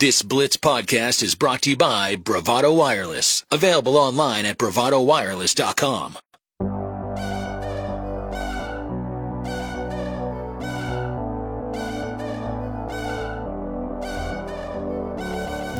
This Blitz podcast is brought to you by Bravado Wireless, available online at bravadowireless.com.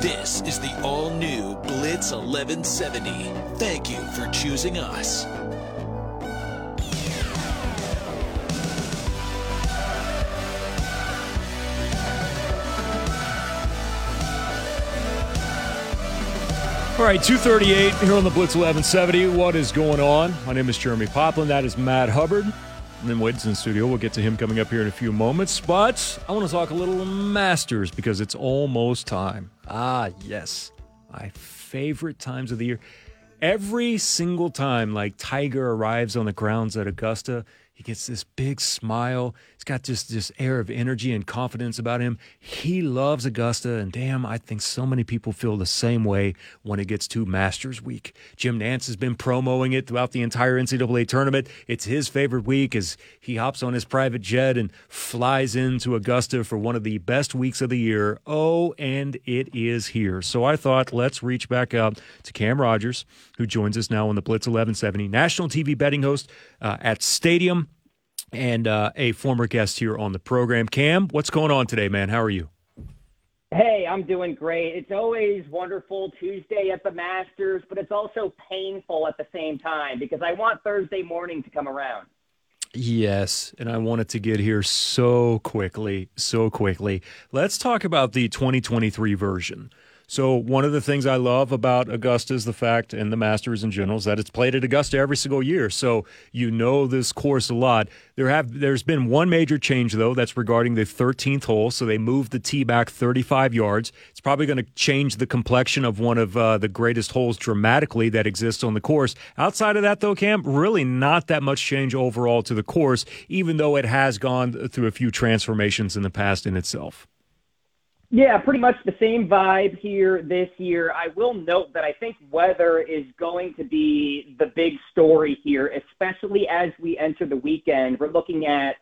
This is the all new Blitz 1170. Thank you for choosing us. All right, 238 here on the Blitz 1170. What is going on? My name is Jeremie Poplin. That is Matt Hubbard. And then Wade's in the studio. We'll get to him coming up here in a few moments. But I want to talk a little Masters because it's almost time. Ah, yes. My favorite times of the year. Every single time, like Tiger arrives on the grounds at Augusta, he gets this big smile. He's got just this air of energy and confidence about him. He loves Augusta, and damn, I think so many people feel the same way when it gets to Masters Week. Jim Nantz has been promoting it throughout the entire NCAA tournament. It's his favorite week as he hops on his private jet and flies into Augusta for one of the best weeks of the year. Oh, and it is here. So I thought let's reach back out to Cam Rogers, who joins us now on the Blitz 1170, national TV betting host uh, at Stadium and uh, a former guest here on the program. Cam, what's going on today, man? How are you? Hey, I'm doing great. It's always wonderful Tuesday at the Masters, but it's also painful at the same time because I want Thursday morning to come around. Yes, and I wanted to get here so quickly, so quickly. Let's talk about the 2023 version. So one of the things I love about Augusta is the fact, and the Masters in general, is that it's played at Augusta every single year. So you know this course a lot. There have there's been one major change though, that's regarding the 13th hole. So they moved the tee back 35 yards. It's probably going to change the complexion of one of uh, the greatest holes dramatically that exists on the course. Outside of that though, Cam, really not that much change overall to the course, even though it has gone through a few transformations in the past in itself. Yeah, pretty much the same vibe here this year. I will note that I think weather is going to be the big story here, especially as we enter the weekend. We're looking at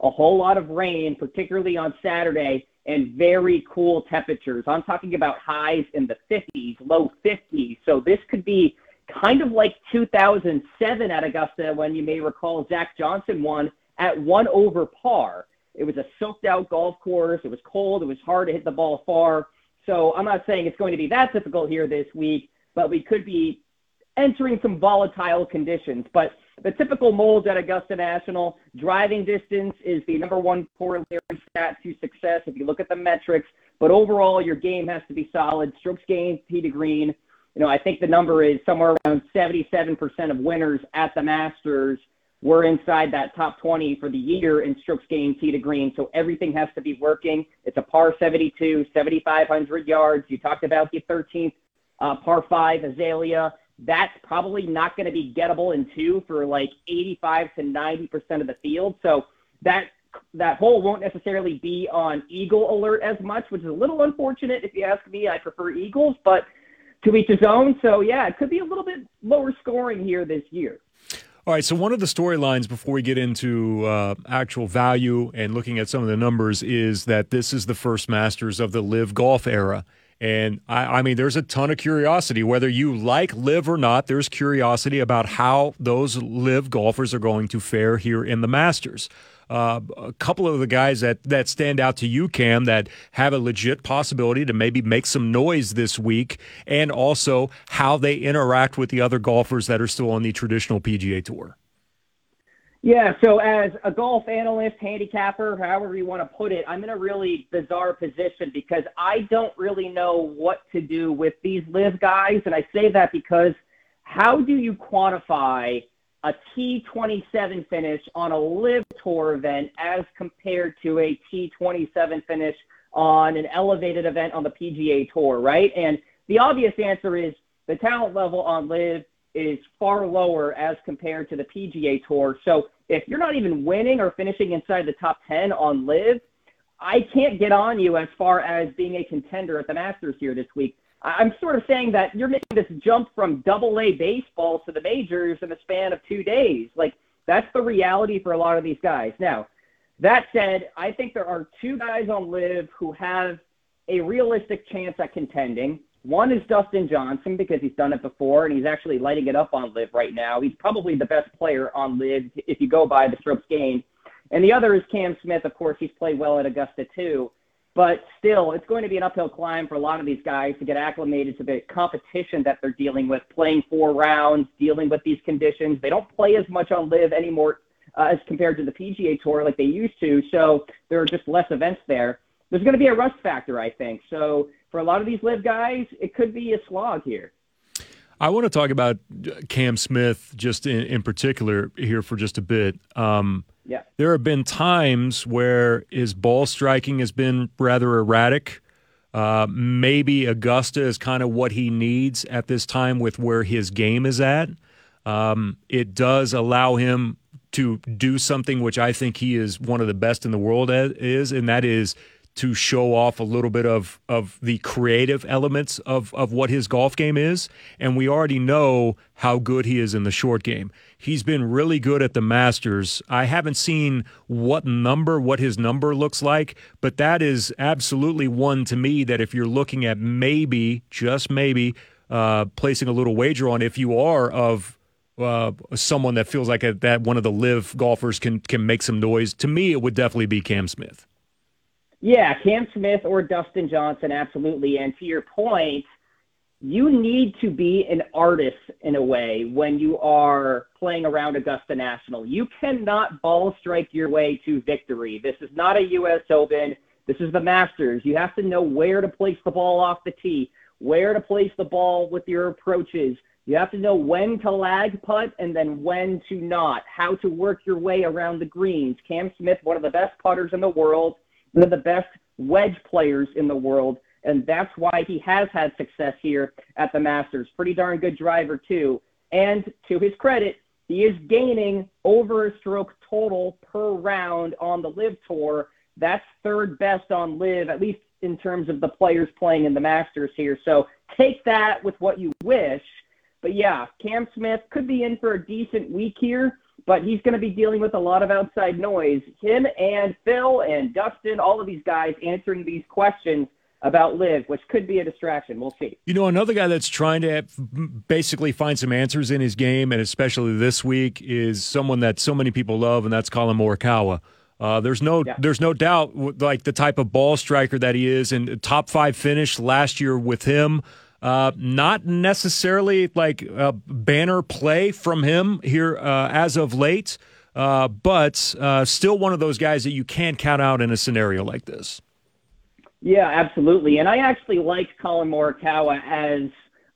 a whole lot of rain, particularly on Saturday, and very cool temperatures. I'm talking about highs in the 50s, low 50s. So this could be kind of like 2007 at Augusta when you may recall Zach Johnson won at one over par. It was a soaked out golf course. It was cold. It was hard to hit the ball far. So I'm not saying it's going to be that difficult here this week, but we could be entering some volatile conditions. But the typical mold at Augusta National, driving distance is the number one corollary stat to success if you look at the metrics. But overall, your game has to be solid. Strokes gained, tee to green. You know, I think the number is somewhere around 77% of winners at the Masters we're inside that top 20 for the year in strokes gained tee to green. So everything has to be working. It's a par 72, 7,500 yards. You talked about the 13th uh, par five Azalea. That's probably not going to be gettable in two for like 85 to 90 percent of the field. So that that hole won't necessarily be on eagle alert as much, which is a little unfortunate if you ask me. I prefer eagles, but to each his own. So yeah, it could be a little bit lower scoring here this year. All right, so one of the storylines before we get into uh, actual value and looking at some of the numbers is that this is the first Masters of the LIV Golf era. And I, I, mean, there's a ton of curiosity. Whether you like LIV or not, there's curiosity about how those LIV golfers are going to fare here in the Masters. Uh, a couple of the guys that, that stand out to you, Cam, that have a legit possibility to maybe make some noise this week, and also how they interact with the other golfers that are still on the traditional PGA Tour. Yeah, so as a golf analyst, handicapper, however you want to put it, I'm in a really bizarre position because I don't really know what to do with these LIV guys. And I say that because how do you quantify a T27 finish on a LIV tour event as compared to a T27 finish on an elevated event on the PGA tour, right? And the obvious answer is the talent level on LIV is far lower as compared to the PGA tour. So if you're not even winning or finishing inside the top 10 on LIV, I can't get on you as far as being a contender at the Masters here this week. I'm sort of saying that you're making this jump from double A baseball to the majors in the span of two days. Like, that's the reality for a lot of these guys. Now, that said, I think there are two guys on LIV who have a realistic chance at contending. One is Dustin Johnson because he's done it before and he's actually lighting it up on LIV right now. He's probably the best player on LIV if you go by the strokes gained. And the other is Cam Smith. Of course, he's played well at Augusta too. But still, it's going to be an uphill climb for a lot of these guys to get acclimated to the competition that they're dealing with, playing four rounds, dealing with these conditions. They don't play as much on LIV anymore uh, as compared to the PGA Tour like they used to. So there are just less events there. There's going to be a rust factor, I think. So for a lot of these LIV guys, it could be a slog here. I want to talk about Cam Smith just in, in particular here for just a bit. Um, yeah. There have been times where his ball striking has been rather erratic. Uh, maybe Augusta is kind of what he needs at this time with where his game is at. Um, it does allow him to do something which I think he is one of the best in the world at, is, and that is to show off a little bit of of the creative elements of of what his golf game is and we already know how good he is in the short game. He's been really good at the Masters. I haven't seen what number what his number looks like, but that is absolutely one to me that if you're looking at maybe just maybe uh, placing a little wager on if you are of uh, someone that feels like a, that one of the LIV golfers can can make some noise. To me, it would definitely be Cam Smith. Yeah, Cam Smith or Dustin Johnson, absolutely. And to your point, you need to be an artist in a way when you are playing around Augusta National. You cannot ball strike your way to victory. This is not a U.S. Open. This is the Masters. You have to know where to place the ball off the tee, where to place the ball with your approaches. You have to know when to lag putt and then when to not, how to work your way around the greens. Cam Smith, one of the best putters in the world one of the best wedge players in the world, and that's why he has had success here at the Masters. Pretty darn good driver, too. And to his credit, he is gaining over a stroke total per round on the LIV Tour. That's third best on LIV, at least in terms of the players playing in the Masters here. So take that with what you wish. But yeah, Cam Smith could be in for a decent week here but he's going to be dealing with a lot of outside noise. Him and Phil and Dustin, all of these guys answering these questions about LIV, which could be a distraction. We'll see. You know, another guy that's trying to basically find some answers in his game, and especially this week, is someone that so many people love, and that's Collin Morikawa. Uh, there's no, yeah. there's no doubt, like the type of ball striker that he is, and top five finish last year with him. Uh, not necessarily like a banner play from him here uh, as of late, uh, but uh, still one of those guys that you can't count out in a scenario like this. Yeah, absolutely. And I actually like Collin Morikawa as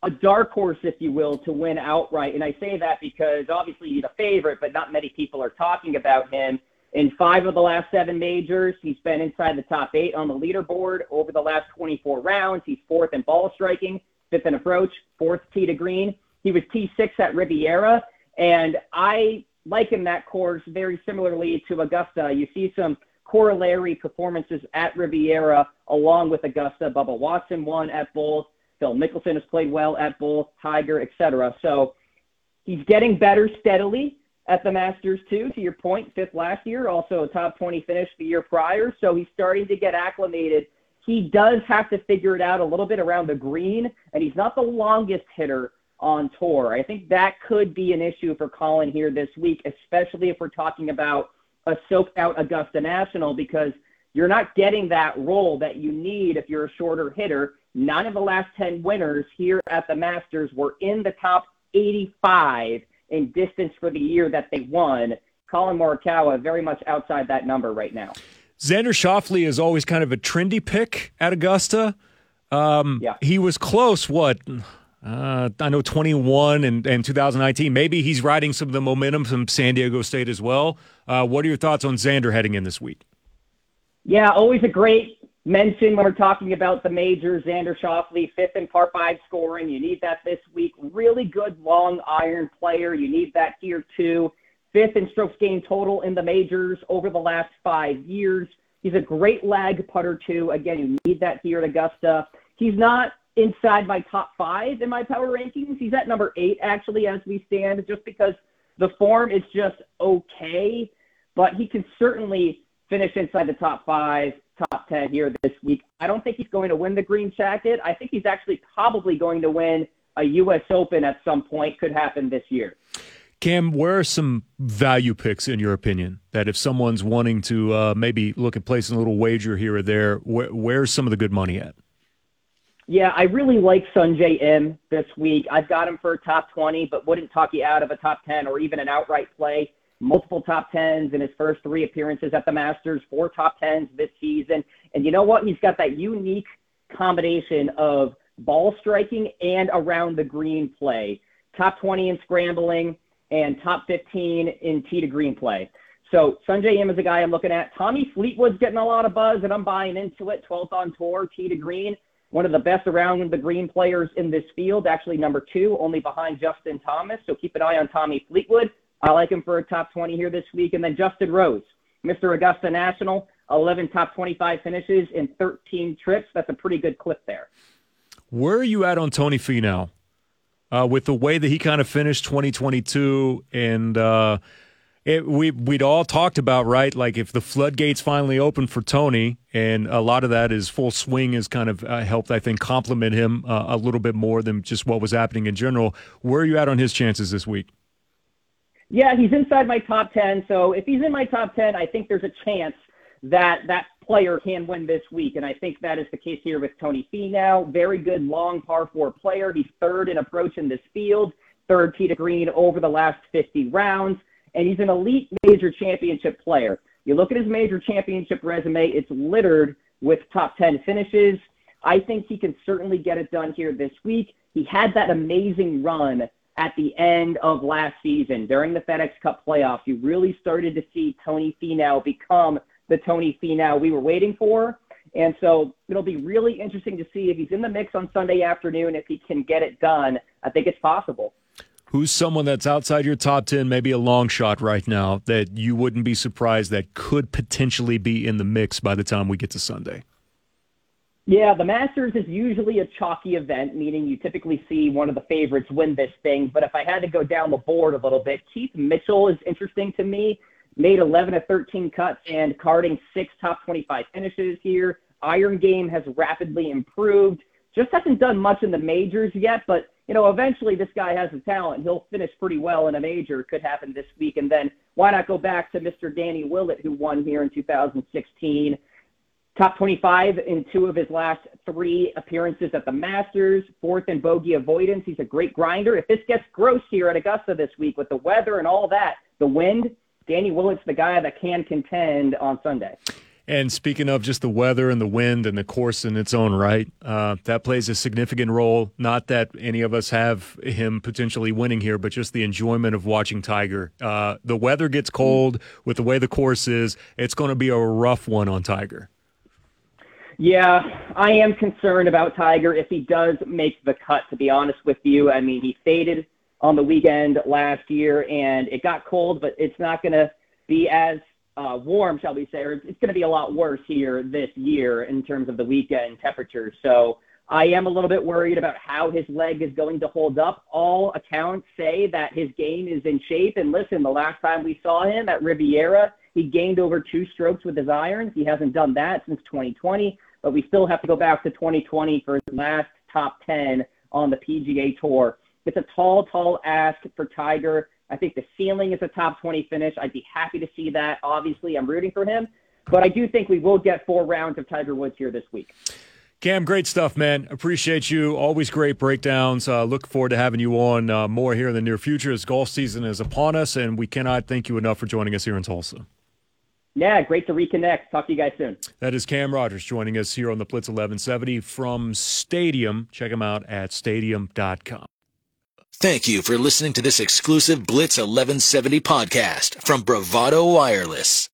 a dark horse, if you will, to win outright. And I say that because obviously he's a favorite, but not many people are talking about him. In five of the last seven majors, he's been inside the top eight on the leaderboard over the last 24 rounds. He's fourth in ball striking fifth in approach, fourth tee to green. He was T6 at Riviera, and I liken that course very similarly to Augusta. You see some corollary performances at Riviera along with Augusta. Bubba Watson won at both. Phil Mickelson has played well at both, Tiger, etc. So he's getting better steadily at the Masters too. To your point, fifth last year, also a top 20 finish the year prior. So he's starting to get acclimated he does have to figure it out a little bit around the green, and he's not the longest hitter on tour. I think that could be an issue for Collin here this week, especially if we're talking about a soaked out Augusta National, because you're not getting that roll that you need if you're a shorter hitter. Nine of the last 10 winners here at the Masters were in the top 85 in distance for the year that they won. Collin Morikawa very much outside that number right now. Xander Schauffele is always kind of a trendy pick at Augusta. Um, yeah. He was close, what? Uh, I know 21 and, and 2019. Maybe he's riding some of the momentum from San Diego State as well. Uh, what are your thoughts on Xander heading in this week? Yeah, always a great mention when we're talking about the majors. Xander Schauffele, fifth in par five scoring. You need that this week. Really good long iron player. You need that here too fifth in strokes gained total in the majors over the last five years. He's a great lag putter, too. Again, you need that here at Augusta. He's not inside my top five in my power rankings. He's at number eight, actually, as we stand, just because the form is just okay. But he can certainly finish inside the top five, top 10 here this week. I don't think he's going to win the green jacket. I think he's actually probably going to win a U.S. Open at some point. Could happen this year. Cam, where are some value picks in your opinion that if someone's wanting to uh, maybe look at placing a little wager here or there, where, where's some of the good money at? Yeah, I really like Sungjae Im this week. I've got him for a top 20, but wouldn't talk you out of a top 10 or even an outright play. Multiple top 10s in his first three appearances at the Masters, four top 10s this season. And you know what? He's got that unique combination of ball striking and around the green play. Top 20 in scrambling, and top 15 in tee to green play. So Sungjae Im is a guy I'm looking at. Tommy Fleetwood's getting a lot of buzz, and I'm buying into it. 12th on tour, tee to green. One of the best around the green players in this field, actually number two, only behind Justin Thomas. So keep an eye on Tommy Fleetwood. I like him for a top 20 here this week. And then Justin Rose, Mr. Augusta National, 11 top 25 finishes in 13 trips. That's a pretty good clip there. Where are you at on Tony Finau? Uh, with the way that he kind of finished 2022 and uh, it, we we'd all talked about right like if the floodgates finally open for Tony and a lot of that is full swing has kind of uh, helped I think complement him uh, a little bit more than just what was happening in general. Where are you at on his chances this week? Yeah, he's inside my top 10. So if he's in my top 10, I think there's a chance that that player can win this week. And I think that is the case here with Tony Finau. Very good long par four player. He's third in approach in this field, third tee to green over the last 50 rounds. And he's an elite major championship player. You look at his major championship resume, it's littered with top 10 finishes. I think he can certainly get it done here this week. He had that amazing run at the end of last season during the FedEx Cup playoffs. You really started to see Tony Finau become the Tony Finau we were waiting for. And so it'll be really interesting to see if he's in the mix on Sunday afternoon, if he can get it done. I think it's possible. Who's someone that's outside your top 10, maybe a long shot right now, that you wouldn't be surprised that could potentially be in the mix by the time we get to Sunday? Yeah, the Masters is usually a chalky event, meaning you typically see one of the favorites win this thing. But if I had to go down the board a little bit, Keith Mitchell is interesting to me made 11 of 13 cuts and carding six top 25 finishes here. Iron game has rapidly improved. Just hasn't done much in the majors yet, but you know, eventually this guy has the talent. He'll finish pretty well in a major. Could happen this week. And then why not go back to Mr. Danny Willett, who won here in 2016? Top 25 in two of his last three appearances at the Masters, fourth in bogey avoidance. He's a great grinder. If this gets gross here at Augusta this week with the weather and all that, the wind, Danny Willett's the guy that can contend on Sunday. And speaking of just the weather and the wind and the course in its own right, uh, that plays a significant role. Not that any of us have him potentially winning here, but just the enjoyment of watching Tiger. Uh, the weather gets cold with the way the course is. It's going to be a rough one on Tiger. Yeah, I am concerned about Tiger if he does make the cut, to be honest with you. I mean, he faded on the weekend last year, and it got cold, but it's not going to be as uh, warm, shall we say, or it's going to be a lot worse here this year in terms of the weekend temperatures. So I am a little bit worried about how his leg is going to hold up. All accounts say that his game is in shape. And listen, the last time we saw him at Riviera, he gained over two strokes with his irons. He hasn't done that since 2020, but we still have to go back to 2020 for his last top 10 on the PGA Tour. It's a tall, tall ask for Tiger. I think the ceiling is a top 20 finish. I'd be happy to see that. Obviously, I'm rooting for him, but I do think we will get four rounds of Tiger Woods here this week. Cam, great stuff, man. Appreciate you. Always great breakdowns. Uh, look forward to having you on uh, more here in the near future as golf season is upon us, and we cannot thank you enough for joining us here in Tulsa. Yeah, great to reconnect. Talk to you guys soon. That is Cam Rogers joining us here on the Blitz 1170 from Stadium. Check him out at stadium.com. Thank you for listening to this exclusive Blitz 1170 podcast from Bravado Wireless.